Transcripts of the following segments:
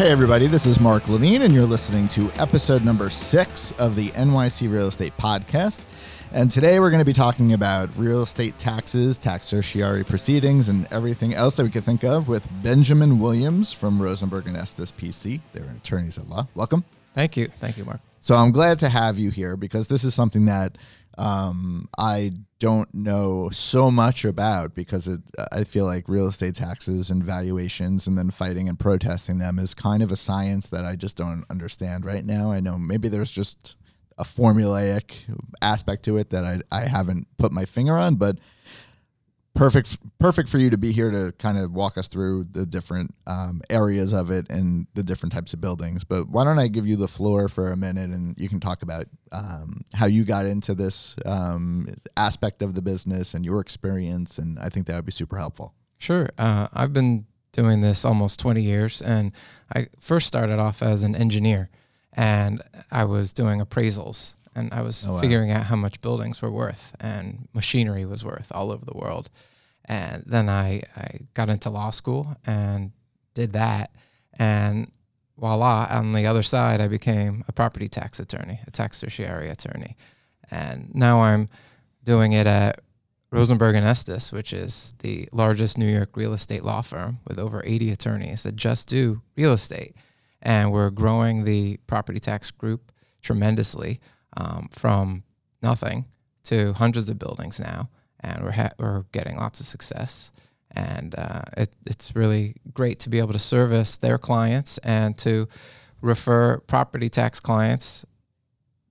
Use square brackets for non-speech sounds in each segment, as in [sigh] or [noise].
Hey, everybody, this is Mark Levine, and you're listening to episode number six of the NYC Real Estate Podcast. And today we're going to be talking about real estate taxes, tax certiorari proceedings, and everything else that we could think of with Benjamin Williams from Rosenberg and Estis PC. They're attorneys at law. Welcome. Thank you. Thank you, Mark. So I'm glad to have you here because this is something that um, I don't know so much about because it, I feel like real estate taxes and valuations and then fighting and protesting them is kind of a science that I just don't understand right now. I know maybe there's just a formulaic aspect to it that I, I haven't put my finger on, but perfect perfect for you to be here to kind of walk us through the different um, areas of it and the different types of buildings but why don't i give you the floor for a minute and you can talk about um, how you got into this um, aspect of the business and your experience and i think that would be super helpful Sure. Uh, I've been doing this almost 20 years, and I first started off as an engineer, and I was doing appraisals, and I was Oh, wow. figuring out how much buildings were worth and machinery was worth all over the world. And then I, I got into law school and did that, and voila, on the other side, I became a property tax attorney, a tax certiorari attorney, and now I'm doing it at Rosenberg and Estis, which is the largest New York real estate law firm with over 80 attorneys that just do real estate. And we're growing the property tax group tremendously um, from nothing to hundreds of buildings now. And we're, ha- we're getting lots of success. And uh, it, it's really great to be able to service their clients and to refer property tax clients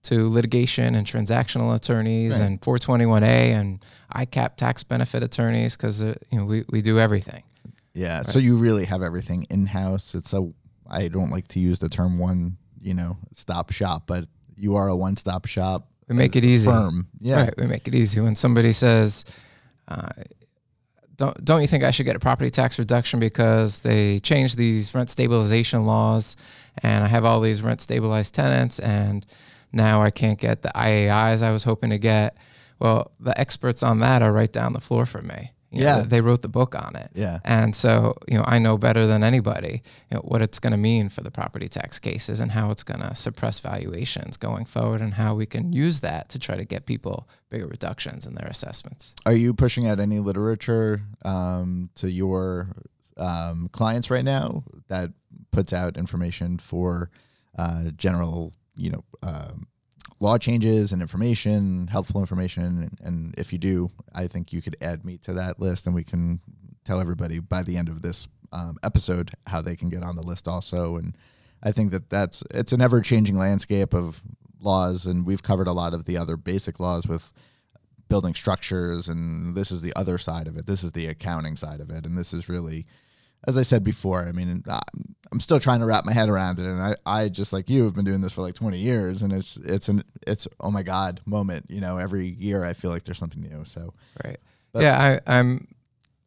to litigation and transactional attorneys Right. and 421A and ICAP tax benefit attorneys because uh, you know we, we do everything. yeah so you really have everything in-house it's a i don't like to use the term one you know stop shop but you are a one-stop shop We make it easy. firm yeah Right, we make it easy. When somebody says, uh, "Don't don't you think I should get a property tax reduction because they changed these rent stabilization laws, and I have all these rent stabilized tenants, and now I can't get the IAIs I was hoping to get." Well, the experts on that are right down the floor for me. You know, Yeah. they wrote the book on it. Yeah. And so, you know, I know better than anybody, you know, what it's going to mean for the property tax cases and how it's going to suppress valuations going forward and how we can use that to try to get people bigger reductions in their assessments. Are you pushing out any literature um, to your um, clients right now that puts out information for uh, general, you know, um, law changes and information, helpful information? And, if you do, I think you could add me to that list, and we can tell everybody by the end of this um, episode how they can get on the list also. And I think that that's it's an ever changing landscape of laws, and we've covered a lot of the other basic laws with building structures and this is the other side of it this is the accounting side of it and this is really as i said before i mean i'm still trying to wrap my head around it and i, I just like you have been doing this for like 20 years and it's it's an it's oh my god moment you know every year i feel like there's something new so Right. But- yeah, I, I'm.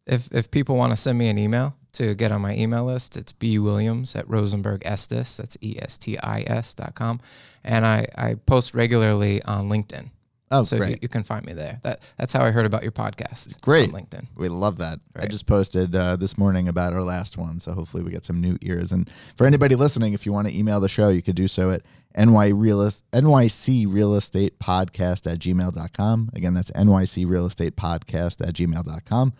If if people want to send me an email to get on my email list, it's b williams at rosenberg estis. That's e s t i s dot com, and I I post regularly on LinkedIn. Oh so you, great you can find me there. That that's how I heard about your podcast. Great. on LinkedIn. We love that. I Right. just posted uh, this morning about our last one, so hopefully we get some new ears. And for anybody listening, if you want to email the show, you could do so at NY Real NYC Real Estate Podcast at gmail.com. Again, that's NYC Real Estate Podcast at gmail.com.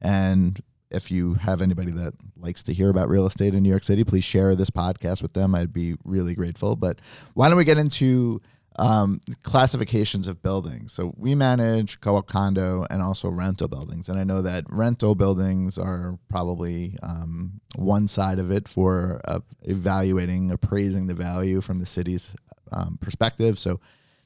And if you have anybody that likes to hear about real estate in New York City, please share this podcast with them. I'd be really grateful. But why don't we get into um, classifications of buildings? So we manage co-op condo and also rental buildings, and I know that rental buildings are probably um, one side of it for uh, evaluating, appraising the value from the city's um, perspective. So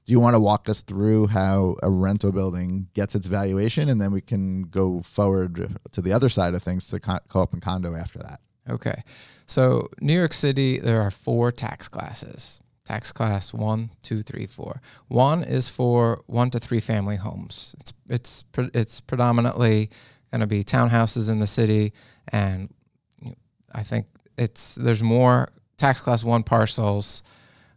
do you want to walk us through how a rental building gets its valuation, and then we can go forward to the other side of things to co-op and condo after that? Okay. So, New York City, there are four tax classes tax class one, two, three, four. One is for one to three family homes. It's, it's, pre- it's predominantly going to be townhouses in the city. And you know, I think it's, there's more tax class one parcels.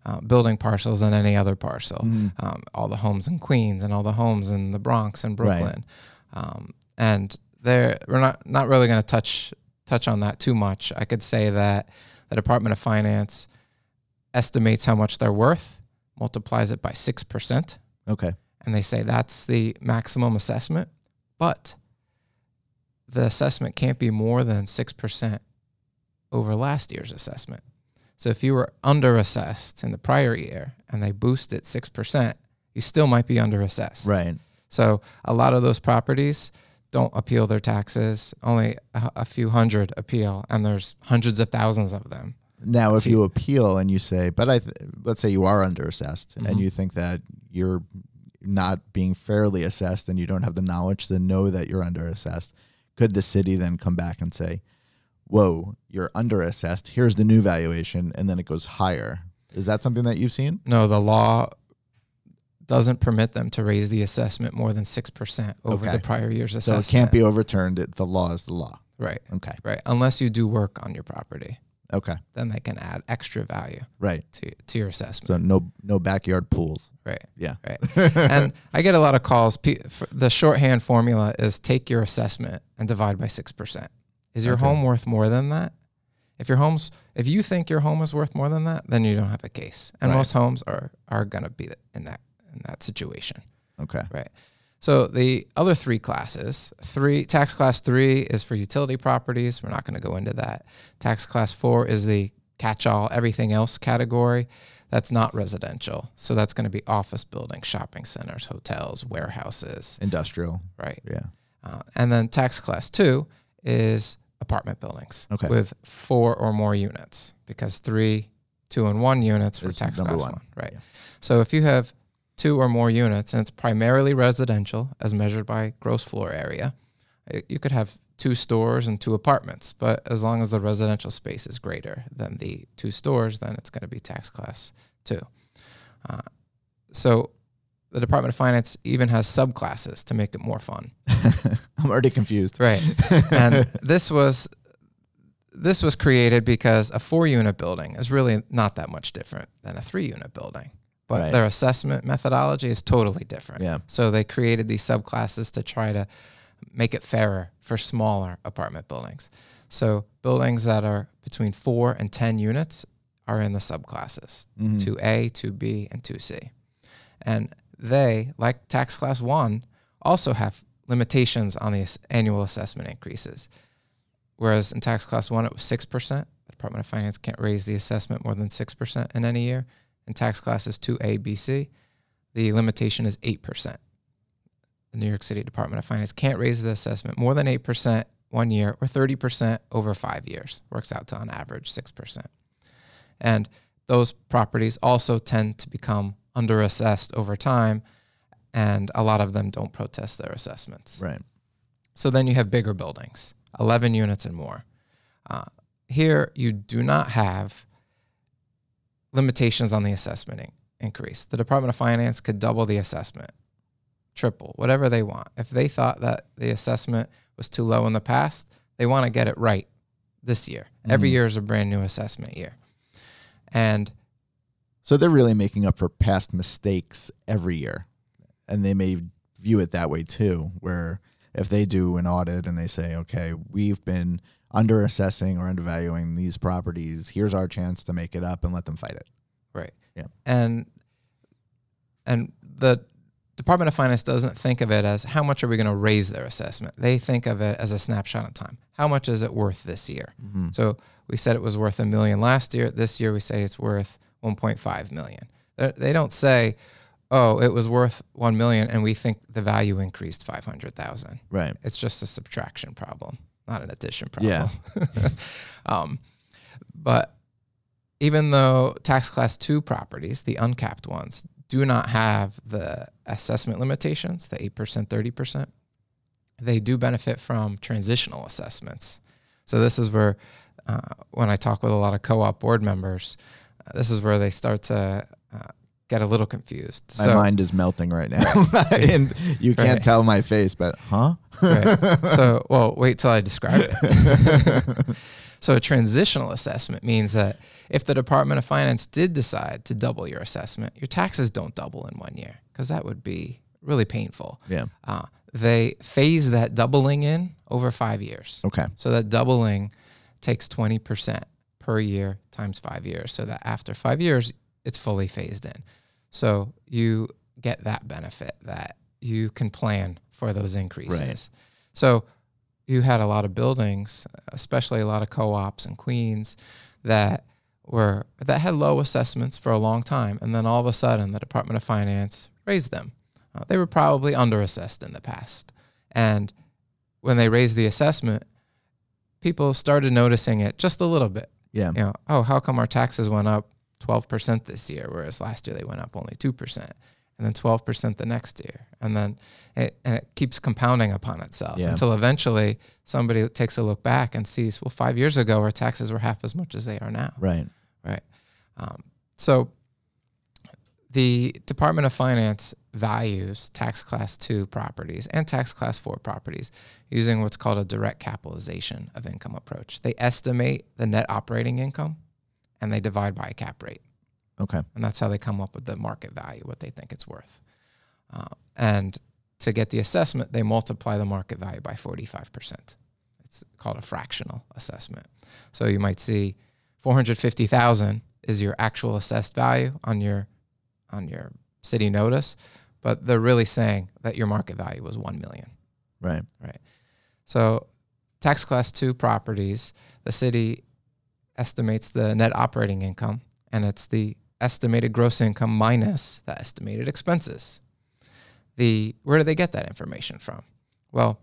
Uh, building parcels than any other parcel. Um, all the homes in Queens and all the homes in the Bronx and Right. Brooklyn, um, and there we're not not really going to touch touch on that too much. I could say that the Department of Finance estimates how much they're worth, multiplies it by 6%, Okay. and they say that's the maximum assessment, but the assessment can't be more than 6% over last year's assessment. So if you were underassessed in the prior year and they boost it 6%, you still might be underassessed. Right. So a lot of those properties don't appeal their taxes. Only a, a few hundred appeal, and there's hundreds of thousands of them. Now, if you- appeal and you say, but I, th- let's say you are underassessed Mhm. and you think that you're not being fairly assessed and you don't have the knowledge to know that you're underassessed, could the city then come back and say, whoa, you're underassessed. Here's the new valuation. And then it goes higher. Is that something that you've seen? No, the law doesn't permit them to raise the assessment more than six percent over Okay. the prior year's assessment. So it can't be overturned. It, the law is the law. right, Okay. right, unless you do work on your property. Okay. Then they can add extra value Right. to to your assessment. So no no backyard pools. right. Yeah. Right. and I get a lot of calls. The shorthand formula is take your assessment and divide by 6%. Is your Okay. home worth more than that? If your home's if you think your home is worth more than that, then you don't have a case. And Right. most homes are are going to be in that in that situation. Okay. Right. So the other three classes, three tax class three is for utility properties. We're not going to go into that. Tax class four is the catch-all everything else category. That's not residential. So that's going to be office buildings, shopping centers, hotels, warehouses. Industrial. Right. Yeah. Uh, and then tax class two is apartment buildings Okay. with four or more units because three, two, and one units for tax class one. one. Right. Yeah. So if you have two or more units and it's primarily residential as measured by gross floor area, you could have two stores and two apartments. But as long as the residential space is greater than the two stores, then it's going to be tax class two. Uh, so the Department of Finance even has subclasses to make it more fun. [laughs] I'm already confused. Right. [laughs] and this was this was created because a four unit building is really not that much different than a three unit building. But Right. their assessment methodology is totally different. Yeah. So they created these subclasses to try to make it fairer for smaller apartment buildings. So buildings that are between four and 10 units are in the subclasses Mhm. 2A, 2B, and 2C. And they, like tax class one, also have limitations on the annual assessment increases. Whereas in tax class one, it was 6%. The Department of Finance can't raise the assessment more than 6% in any year. In tax classes 2A, B, C, the limitation is 8%. The New York City Department of Finance can't raise the assessment more than 8% one year or 30% over five years. Works out to on average 6%. And those properties also tend to become underassessed over time, and a lot of them don't protest their assessments. Right. So then you have bigger buildings, 11 units and more. Uh, here, you do not have limitations on the assessment increase. The Department of Finance could double the assessment, triple, whatever they want. If they thought that the assessment was too low in the past, they want to get it right this year. Every Mhm. year is a brand new assessment year. And So they're really making up for past mistakes every year. And they may view it that way too, where if they do an audit and they say, okay, we've been underassessing or undervaluing these properties, here's our chance to make it up and let them fight it. Right. Yeah. And and the Department of Finance doesn't think of it as how much are we going to raise their assessment. They think of it as a snapshot in time. How much is it worth this year? Mm-hmm. So we said it was worth a million last year. This year we say it's worth 1.5 million. They they don't say, "Oh, it was worth 1 million and we think the value increased 500,000." Right. It's just a subtraction problem, not an addition problem. Yeah. [laughs] um, but even though tax class two properties, the uncapped ones, do not have the assessment limitations, the 8%, 30%, they do benefit from transitional assessments. So this is where, uh, when I talk with a lot of co-op board members, uh, this is where they start to uh, get a little confused. My so, mind is melting right now. [laughs] [laughs] and you can't Right. tell my face, but huh? Right. so, [laughs] well, wait till I describe it. So, a transitional assessment means that if the Department of Finance did decide to double your assessment, your taxes don't double in one year because that would be really painful. yeah. Uh, they phase that doubling in over five years. Okay. So, that doubling takes 20% per year times five years, so that after five years, it's fully phased in. So you get that benefit that you can plan for those increases. Right. So you had a lot of buildings, especially a lot of co-ops in Queens, that were that had low assessments for a long time, and then all of a sudden the Department of Finance raised them. Uh, they were probably underassessed in the past, and when they raised the assessment, people started noticing it just a little bit. Yeah. You know, oh, how come our taxes went up 12% this year, whereas last year they went up only 2%, and then 12% the next year. And then it, and it keeps compounding upon itself Yeah. until eventually somebody takes a look back and sees, well, five years ago, our taxes were half as much as they are now. Right. Right. Um, so the Department of Finance values tax class two properties and tax class four properties using what's called a direct capitalization of income approach. They estimate the net operating income and they divide by a cap rate. Okay. And that's how they come up with the market value, what they think it's worth. Uh, and to get the assessment, they multiply the market value by 45%. It's called a fractional assessment. So you might see 450,000 is your actual assessed value on your on your city notice, but they're really saying that your market value was 1 million. Right. Right. So, tax class two properties, the city estimates the net operating income, and it's the estimated gross income minus the estimated expenses. The where do they get that information from? Well,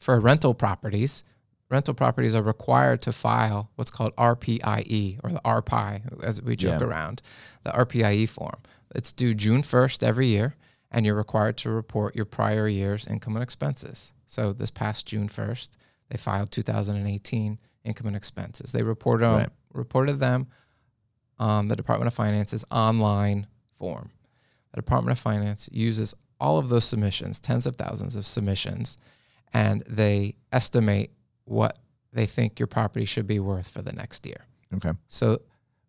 for rental properties, rental properties are required to file what's called RPIE or the RPI, as we joke Yeah. around, the RPIE form. It's due June 1st every year, and you're required to report your prior year's income and expenses. So this past June 1st, they filed 2018 income and expenses. They reported on, Right. reported them on the Department of Finance's online form. The Department of Finance uses all of those submissions, tens of thousands of submissions, and they estimate what they think your property should be worth for the next year. Okay. So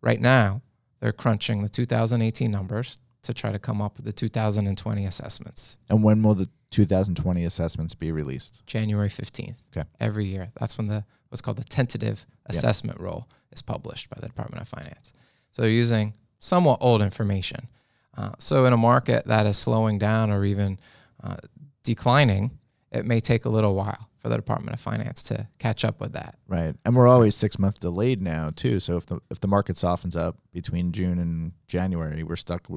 right now, they're crunching the 2018 numbers to try to come up with the 2020 assessments. And when will the 2020 assessments be released? January 15th. Okay. Every year. That's when the what's called the tentative Yep. assessment roll is published by the Department of Finance. So using somewhat old information. Uh, so in a market that is slowing down or even uh, declining, it may take a little while for the Department of Finance to catch up with that. Right. And we're always six months delayed now too. So if the if the market softens up between June and January, we're stuck.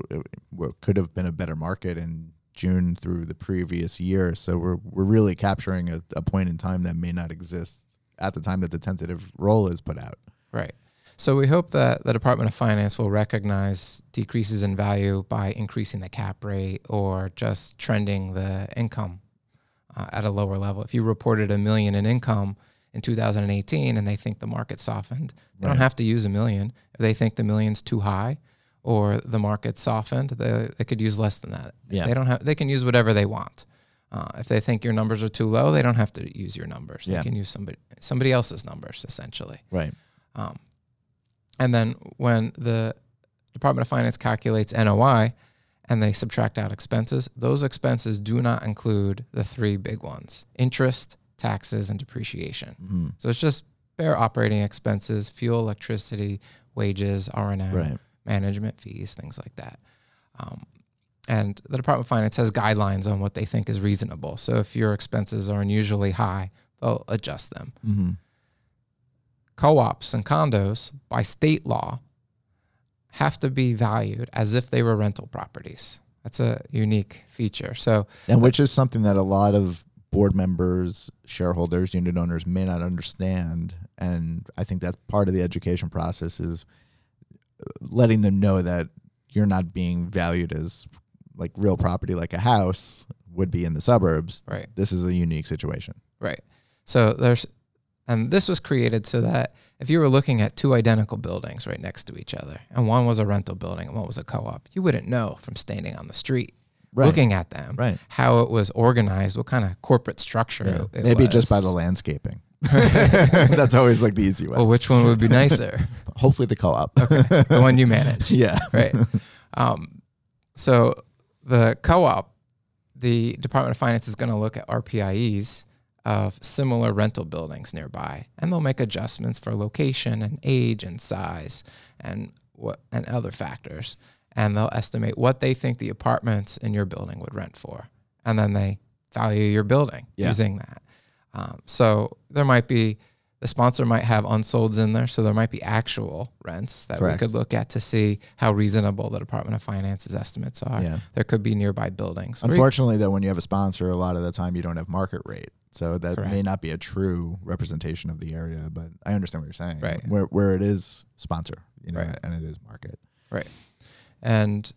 What could have been a better market in June through the previous year. So we're we're really capturing a, a point in time that may not exist at the time that the tentative roll is put out. Right. So we hope that the Department of Finance will recognize decreases in value by increasing the cap rate or just trending the income uh, at a lower level. If you reported a million in income in 2018 and they think the market softened, they Right. don't have to use a million. If they think the million's too high or the market softened, they, they could use less than that. Yeah. They don't have. They can use whatever they want. Uh, if they think your numbers are too low, they don't have to use your numbers. Yeah. They can use somebody somebody else's numbers essentially. Right. Um, and then when the Department of Finance calculates NOI and they subtract out expenses, those expenses do not include the three big ones interest, taxes, and depreciation. hmm So it's just bare operating expenses, fuel, electricity, wages, R&M, Right. management fees, things like that. Um, and the Department of Finance has guidelines on what they think is reasonable. So if your expenses are unusually high, they'll adjust them hmm co-ops and condos by state law have to be valued as if they were rental properties. That's a unique feature. So And which is something that a lot of board members, shareholders, unit owners may not understand. And I think that's part of the education process is uh, letting them know that you're not being valued as like real property like a house would be in the suburbs. right, This is a unique situation. right. So there's and this was created so that if you were looking at two identical buildings right next to each other and one was a rental building and one was a co-op, you wouldn't know from standing on the street Right. looking at them Right. how it was organized, what kind of corporate structure Yeah. it Maybe just by the landscaping. [laughs] [laughs] that's always like the easy way. Well, which one would be nicer? [laughs] Hopefully the co-op. the one you manage. yeah. right? Um, so the co-op, the Department of Finance is going to look at RPIEs of similar rental buildings nearby, and they'll make adjustments for location and age and size and what and other factors, and they'll estimate what they think the apartments in your building would rent for, and then they value your building Yeah. using that. Um, so there might be the sponsor might have unsolds in there, so there might be actual rents that Correct. we could look at to see how reasonable the Department of Finance's estimates are. Yeah. There could be nearby buildings. Unfortunately, though, when you have a sponsor, a lot of the time you don't have market rate, so that may not be a true representation of the area. But I understand what you're saying. Right. Where where it is sponsor, you know, Right. and it is market. Right. And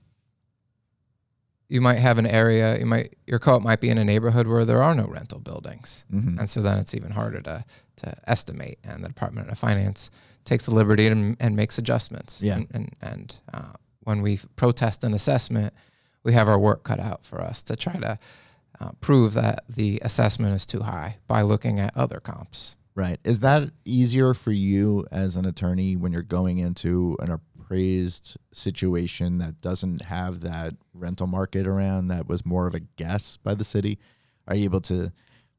you might have an area you might your co-op might be in a neighborhood where there are no rental buildings hmm and so then it's even harder to to estimate and the department of finance takes the liberty and, and makes adjustments Yeah. and and, and uh, when we protest an assessment we have our work cut out for us to try to uh, prove that the assessment is too high by looking at other comps Right. Is that easier for you as an attorney when you're going into an appraised situation that doesn't have that rental market around that was more of a guess by the city? Are you able to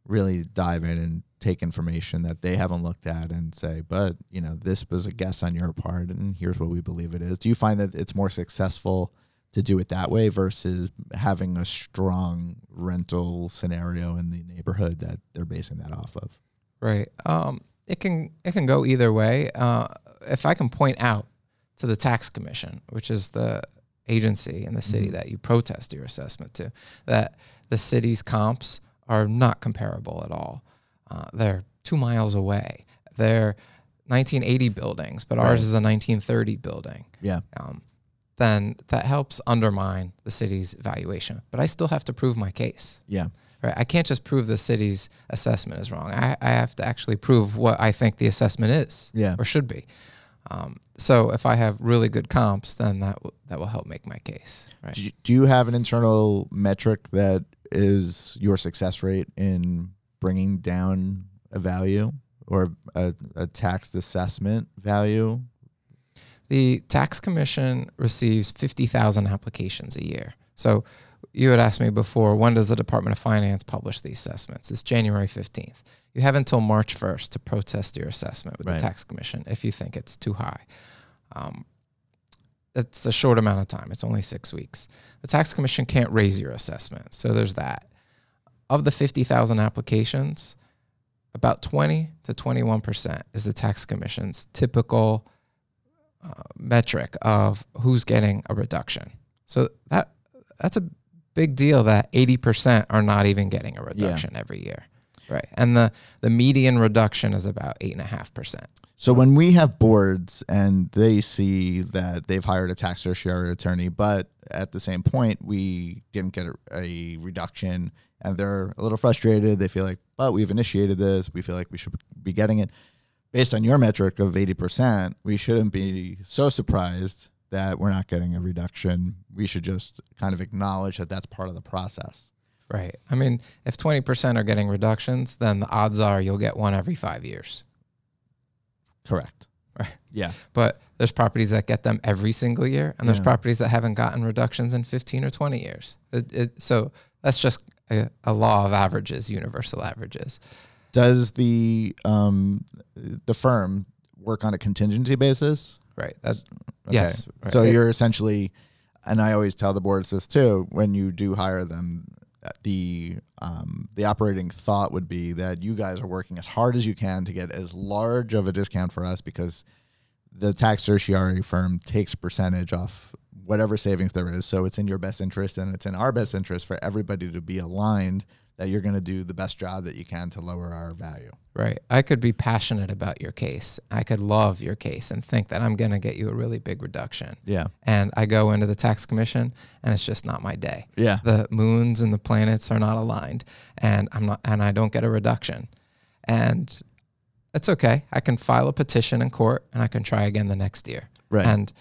really dive in and take information that they haven't looked at and say, but, you know, this was a guess on your part and here's what we believe it is? Do you find that it's more successful to do it that way versus having a strong rental scenario in the neighborhood that they're basing that off of? Right. Um, it can it can go either way. Uh, if I can point out to the tax commission, which is the agency in the city Mhm. that you protest your assessment to, that the city's comps are not comparable at all. Uh, they're two miles away. They're 1980 buildings, but Right. ours is a 1930 building. Yeah. Um, then that helps undermine the city's valuation. But I still have to prove my case Yeah. right? I can't just prove the city's assessment is wrong. I, I have to actually prove what I think the assessment is Yeah. or should be. Um, so if I have really good comps, then that w- that will help make my case. Right? Do you, do you have an internal metric that is your success rate in bringing down a value or a, a taxed assessment value? The tax commission receives 50,000 applications a year. So you had asked me before, when does the Department of Finance publish the assessments? It's January 15th. You have until March 1st to protest your assessment with Right. the tax commission if you think it's too high. Um, it's a short amount of time. It's only six weeks. The tax commission can't raise your assessment. So there's that. Of the 50,000 applications, about 20 to 21% is the tax commission's typical uh, metric of who's getting a reduction. So that that's a big deal that 80% are not even getting a reduction every year. Right. And the, the median reduction is about 8.5%. So when we have boards and they see that they've hired a tax certiorari attorney, but at the same point we didn't get a, a reduction and they're a little frustrated, they feel like, but we've initiated this, we feel like we should be getting it. Based on your metric of 80%, we shouldn't be so surprised that we're not getting a reduction. We should just kind of acknowledge that that's part of the process. Right. I mean, if 20% are getting reductions, then the odds are you'll get one every five years. Correct. Right. Yeah. But there's properties that get them every single year, and there's Yeah. properties that haven't gotten reductions in 15 or 20 years. It, it, so that's just a, a law of averages, universal averages. Does the um, the firm work on a contingency basis? Right. That's Okay. yes. Right. So you're essentially, and I always tell the boards this too. When you do hire them, uh, the um, the operating thought would be that you guys are working as hard as you can to get as large of a discount for us because the tax certiorari firm takes a percentage off whatever savings there is. So it's in your best interest and it's in our best interest for everybody to be aligned that you're going to do the best job that you can to lower our value. Right. I could be passionate about your case. I could love your case and think that I'm going to get you a really big reduction. Yeah. And I go into the tax commission and it's just not my day. Yeah. The moons and the planets are not aligned and I'm not and I don't get a reduction. And it's okay. I can file a petition in court and I can try again the next year. Right. And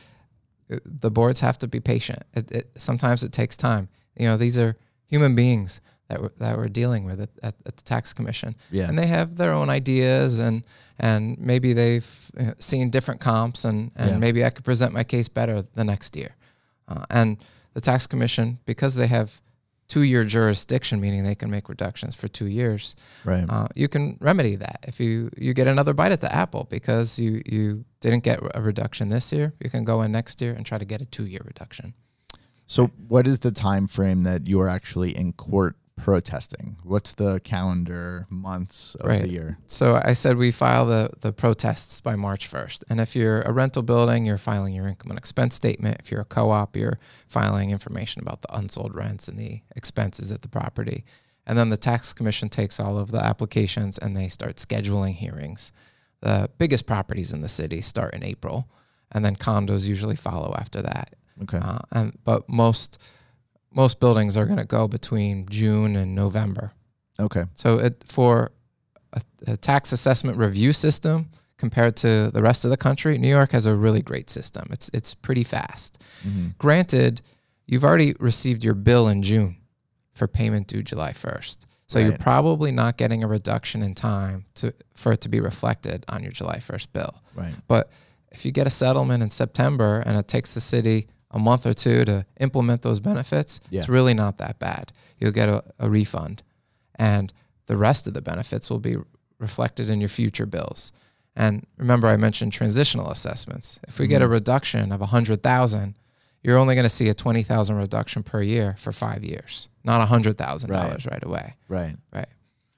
uh, the boards have to be patient. It, it, sometimes it takes time. You know, these are human beings that we're, that we're dealing with at, at, at the tax commission yeah. and they have their own ideas and and maybe they've uh, seen different comps and and Yeah. maybe I could present my case better the next year. Uh, and the tax commission because they have two-year jurisdiction, meaning they can make reductions for two years, Right. uh, you can remedy that if you you get another bite at the apple because you you didn't get a reduction this year. You can go in next year and try to get a two-year reduction. So, what is the time frame that you're actually in court protesting? What's the calendar months of Right. the year? So I said we file the, the protests by March 1st. And if you're a rental building, you're filing your income and expense statement. If you're a co op, you're filing information about the unsold rents and the expenses at the property. And then the tax commission takes all of the applications and they start scheduling hearings. The biggest properties in the city start in April, and then condos usually follow after that. Okay. Uh, and but most most buildings are going to go between June and November. okay. So it, for a, a tax assessment review system compared to the rest of the country, New York has a really great system. It's it's pretty fast. hmm Granted, you've already received your bill in June for payment due July 1st. So you're probably not getting a reduction in time to for it to be reflected on your July 1st bill. Right. But if you get a settlement in September and it takes the city a month or two to implement those benefits, it's really not that bad. You'll get a, a refund, and the rest of the benefits will be reflected in your future bills. And remember, I mentioned transitional assessments. If we get a mm-hmm. reduction of a hundred thousand, you're only going to see a twenty thousand reduction per year for five years, not a hundred thousand dollars right away. Right. Right.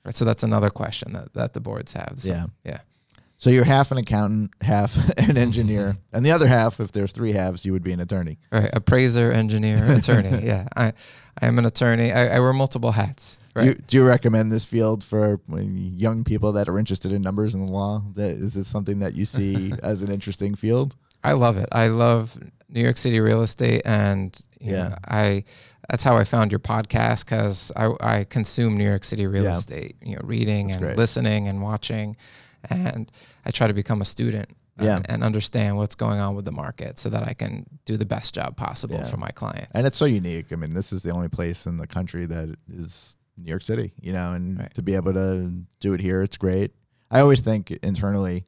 Right. So that's another question that, that the boards have. So, Yeah. Yeah. So you're half an accountant, half [laughs] an engineer, [laughs] and the other half, if there's three halves, you would be an attorney. Right, appraiser, engineer, [laughs] attorney. yeah, I, I am an attorney. I, I wear multiple hats. Right. Do, you, do you recommend this field for uh, young people that are interested in numbers and law? That, is this something that you see as an interesting field? I love it. I love New York City real estate, and Yeah. know, I that's how I found your podcast because I, I consume New York City real Yeah. estate. You know, reading That's and great. listening and watching, and I try to become a student. Uh, yeah. And, and understand what's going on with the market so that I can do the best job possible Yeah. for my clients. And it's so unique. I mean, this is the only place in the country that is New York City, you know, and Right. to be able to do it here, it's great. I always think internally,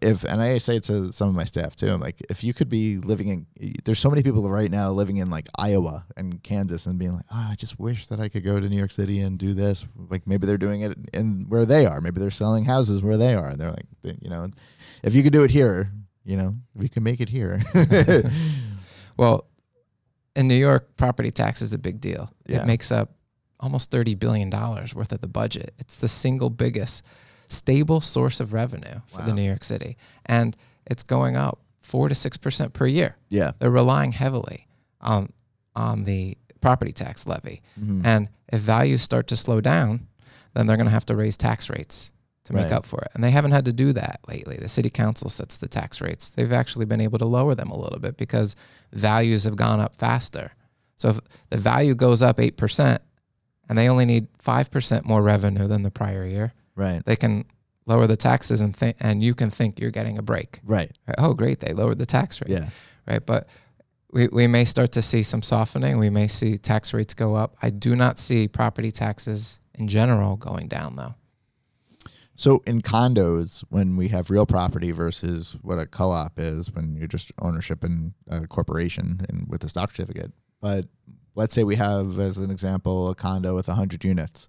if, and I say it to some of my staff too, I'm like, if you could be living in, there's so many people right now living in like Iowa and Kansas and being like, oh, I just wish that I could go to New York City and do this. Like maybe they're doing it in where they are. Maybe they're selling houses where they are. And they're like, they- you know, if you could do it here, you know, we can make it here. [laughs] Well, in New York, property tax is a big deal. Yeah. It makes up almost $30 billion worth of the budget. It's the single biggest stable source of revenue for the New York City. And it's going up 4 to 6% per year. yeah. They're relying heavily on, on the property tax levy. Mhm. And if values start to slow down, then they're going to have to raise tax rates to make Right. up for it. And they haven't had to do that lately. The city council sets the tax rates. They've actually been able to lower them a little bit because values have gone up faster. So if the value goes up 8% and they only need 5% more revenue than the prior year, Right. they can lower the taxes and think and you can think you're getting a break. Right. Right? Oh, great, they lowered the tax rate Yeah. right? But we, we may start to see some softening. We may see tax rates go up. I do not see property taxes in general going down, though. So in condos, when we have real property versus what a co-op is, when you're just ownership in a corporation and with a stock certificate. But let's say we have, as an example, a condo with 100 units,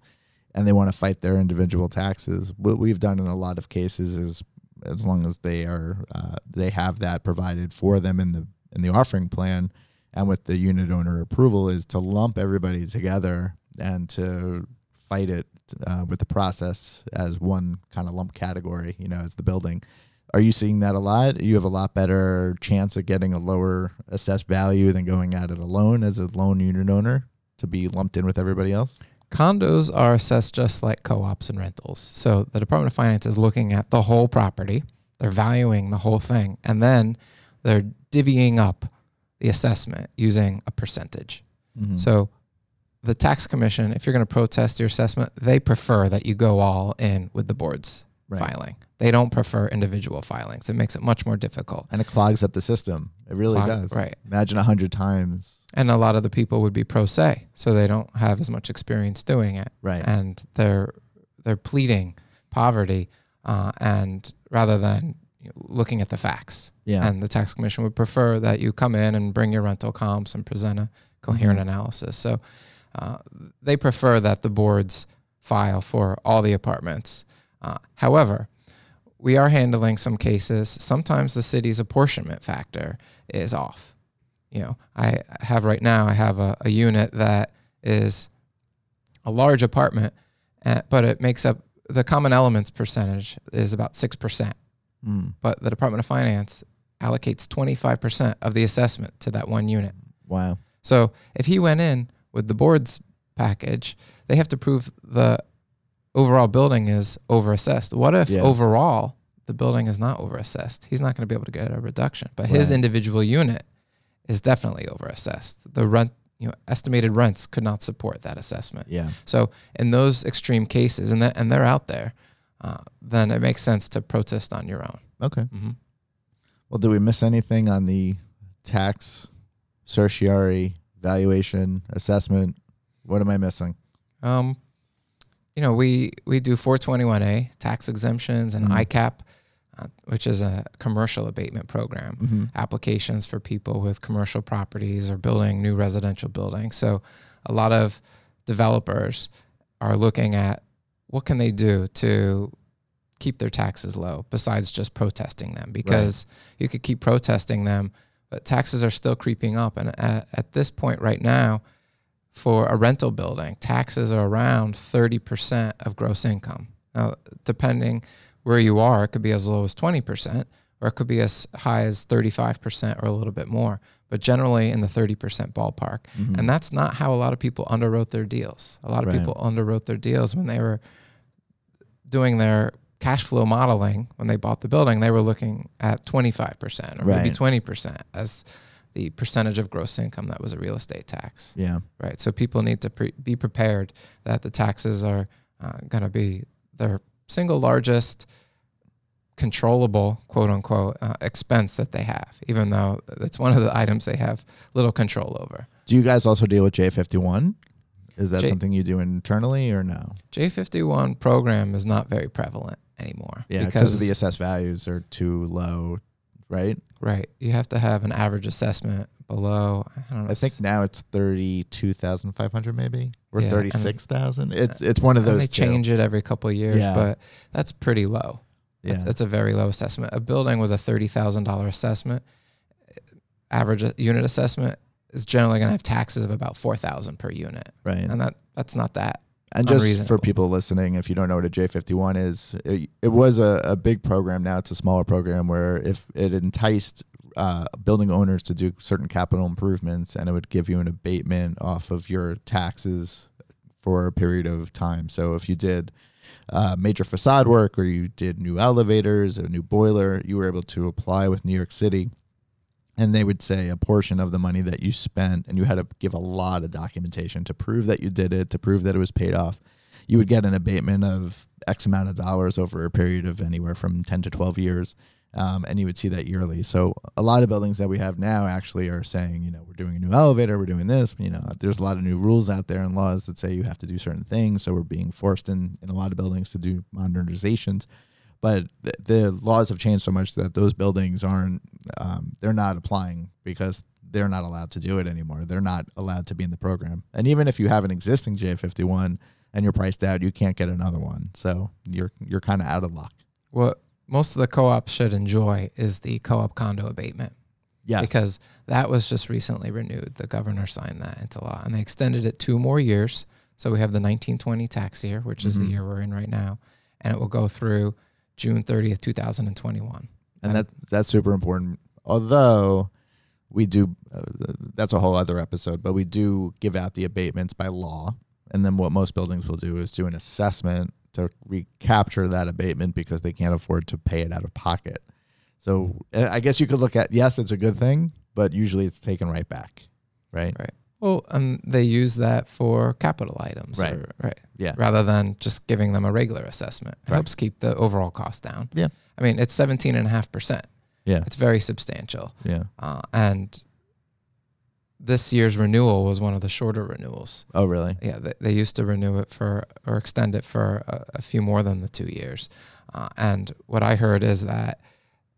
and they want to fight their individual taxes. What we've done in a lot of cases is, as long as they are, uh, they have that provided for them in the in the offering plan, and with the unit owner approval, is to lump everybody together and to fight it uh, with the process as one kind of lump category, you know, as the building. Are you seeing that a lot? You have a lot better chance of getting a lower assessed value than going at it alone as a lone unit owner to be lumped in with everybody else. Condos are assessed just like co ops and rentals. So the Department of Finance is looking at the whole property, they're valuing the whole thing, and then they're divvying up the assessment using a percentage. Mhm. So the tax commission, if you're going to protest your assessment, they prefer that you go all in with the board's Right. filing. They don't prefer individual filings. It makes it much more difficult. and it clogs up the system. It really Clog- does. right. Imagine a hundred times. And a lot of the people would be pro se, so they don't have as much experience doing it. Right. And they're they're pleading poverty, uh, and rather than looking at the facts. Yeah. And the tax commission would prefer that you come in and bring your rental comps and present a coherent Mm-hmm. analysis. So uh, they prefer that the boards file for all the apartments. Uh, however, we are handling some cases. Sometimes the city's apportionment factor is off. You know, I have right now, I have a, a unit that is a large apartment, uh, but it makes up the common elements percentage is about 6%. Mm. But the Department of Finance allocates 25% of the assessment to that one unit. Wow. So if he went in with the board's package, they have to prove the overall building is overassessed. What if Yeah. overall the building is not overassessed? He's not going to be able to get a reduction, but his individual unit is definitely overassessed. The rent, you know, estimated rents could not support that assessment. Yeah. So in those extreme cases, and that, and they're out there, uh, then it makes sense to protest on your own. Okay. hmm Well, do we miss anything on the tax, certiorari, valuation, assessment? What am I missing? Um, you know, we we do 421A tax exemptions and Mhm. ICAP, uh, which is a commercial abatement program. Mm-hmm. Applications for people with commercial properties or building new residential buildings. So, a lot of developers are looking at what can they do to keep their taxes low besides just protesting them because you could keep protesting them but taxes are still creeping up and at, at this point right now for a rental building taxes are around 30% of gross income now depending where you are it could be as low as 20% or it could be as high as 35% or a little bit more but generally in the 30% ballpark Mhm. and that's not how a lot of people underwrote their deals. A lot of Right. people underwrote their deals when they were doing their cash flow modeling when they bought the building. They were looking at 25% or maybe 20% as the percentage of gross income that was a real estate tax. yeah. Right. So people need to pre- be prepared that the taxes are uh, going to be their single largest controllable quote unquote uh, expense that they have, even though it's one of the items they have little control over. Do you guys also deal with J51? Is that J- something you do internally or no? J51 program is not very prevalent anymore. Yeah, because the assessed values are too low, right? right, you have to have an average assessment below. I don't know. I think now it's thirty-two thousand five hundred, maybe, or Yeah, thirty-six thousand. Uh, it's it's one of those. they two. change it every couple of years, Yeah. but that's pretty low. Yeah, That's, that's a very low assessment. A building with a thirty thousand dollar assessment, uh, average uh, unit assessment is generally going to have taxes of about four thousand per unit, right. and that that's not that. And just for people listening, if you don't know what a J51 is, it, it was a, a big program. Now it's a smaller program where if it enticed uh, building owners to do certain capital improvements and it would give you an abatement off of your taxes for a period of time. So if you did uh, major facade work or you did new elevators, a new boiler, you were able to apply with New York City and they would say a portion of the money that you spent and you had to give a lot of documentation to prove that you did it to prove that it was paid off. You would get an abatement of x amount of dollars over a period of anywhere from 10 to 12 years um, and you would see that yearly. So a lot of buildings that we have now actually are saying you know we're doing a new elevator we're doing this you know there's a lot of new rules out there and laws that say you have to do certain things so we're being forced in in a lot of buildings to do modernizations. But the, the laws have changed so much that those buildings aren't um, they're not applying because they're not allowed to do it anymore they're not allowed to be in the program and even if you have an existing j51 and you're priced out you can't get another one so you're you're kind of out of luck What most of the co-ops should enjoy is the co-op condo abatement. yes because that was just recently renewed. The governor signed that into law, and they extended it two more years. So we have the 1920 tax year, which is the Mhm. year we're in right now, and it will go through June 30th, 2021. And that that's super important. Although we do uh, that's a whole other episode but we do give out the abatements by law. And then what most buildings will do is do an assessment to recapture that abatement because they can't afford to pay it out of pocket. So uh, i guess you could look at yes it's a good thing but usually it's taken right back right? Right. Well, um, they use that for capital items, Right. or- right? Yeah. Rather than just giving them a regular assessment, it Right. helps keep the overall cost down. Yeah. I mean, it's 17 and a half percent. yeah It's very substantial, yeah uh, and this year's renewal was one of the shorter renewals. oh really Yeah, they, they used to renew it for or extend it for a, a few more than the two years. Uh, and what I heard is that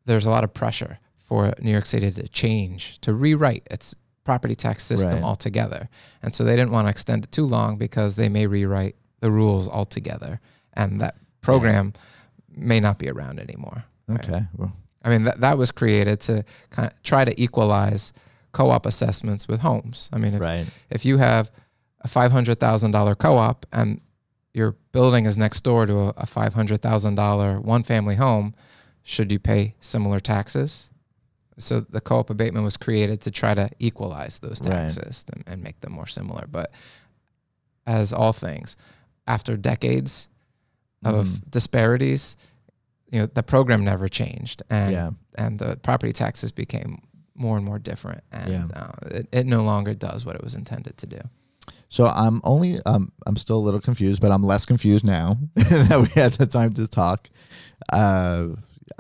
there's a lot of pressure for New York City to change, to rewrite its property tax system Right. altogether. And so they didn't want to extend it too long because they may rewrite the rules altogether, and that program may not be around anymore. right? Okay. Well, I mean, that, that was created to kind of try to equalize co-op assessments with homes. I mean, if, right. if you have a five hundred thousand dollar co-op and your building is next door to a, a five hundred thousand dollar one-family home, should you pay similar taxes? So the co-op abatement was created to try to equalize those Right. taxes and, and make them more similar. But as all things, after decades of Mhm. disparities, you know, the program never changed, and Yeah. and the property taxes became more and more different, and Yeah. uh, it, it no longer does what it was intended to do. So I'm only um I'm still a little confused, but I'm less confused now [laughs] that we had the time to talk. Uh,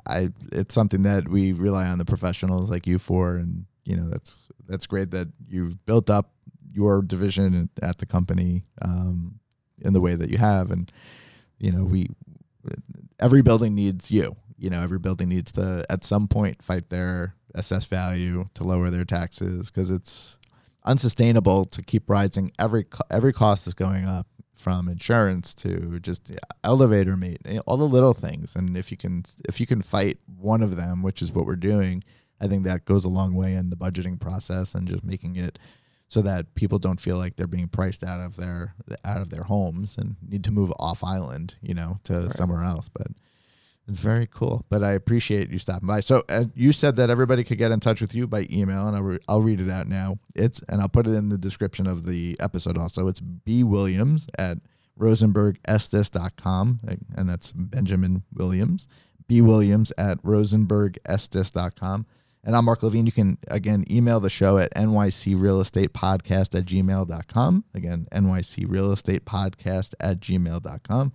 I it's something that we rely on the professionals like you for, and you know that's that's great that you've built up your division at the company um, in the way that you have, and you know we every building needs you. You know every building needs to at some point fight their assessed value to lower their taxes because it's unsustainable to keep rising. Every every cost is going up from insurance to just elevator mate, eh, all the little things. And if you can if you can fight one of them, which is what we're doing, I think that goes a long way in the budgeting process and just making it so that people don't feel like they're being priced out of their out of their homes and need to move off island, you know, to Right. somewhere else. But it's very cool. But I appreciate you stopping by. So uh, you said that everybody could get in touch with you by email, and I'll, re- I'll read it out now. It's and I'll put it in the description of the episode also. It's B Williams at rosenbergestis.com, and that's Benjamin Williams. B Williams at rosenbergestis.com. And I'm Mark Levine. You can, again, email the show at nycrealestatepodcast at gmail.com. Again, nycrealestatepodcast at gmail.com.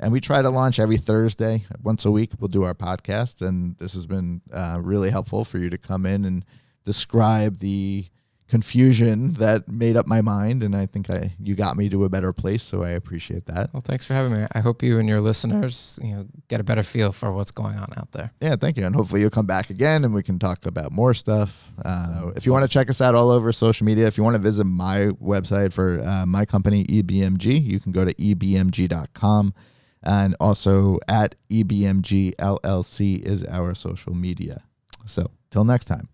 And we try to launch every Thursday, once a week. We'll do our podcast. And this has been uh, really helpful for you to come in and describe the confusion that made up my mind. And I think I you got me to a better place. So I appreciate that. Well, thanks for having me. I hope you and your listeners, you know, get a better feel for what's going on out there. Yeah, thank you. And hopefully you'll come back again and we can talk about more stuff. Uh, if you want to check us out all over social media, if you want to visit my website for uh, my company, EBMG, you can go to ebmg.com. And also at EBMG LLC is our social media. So till next time.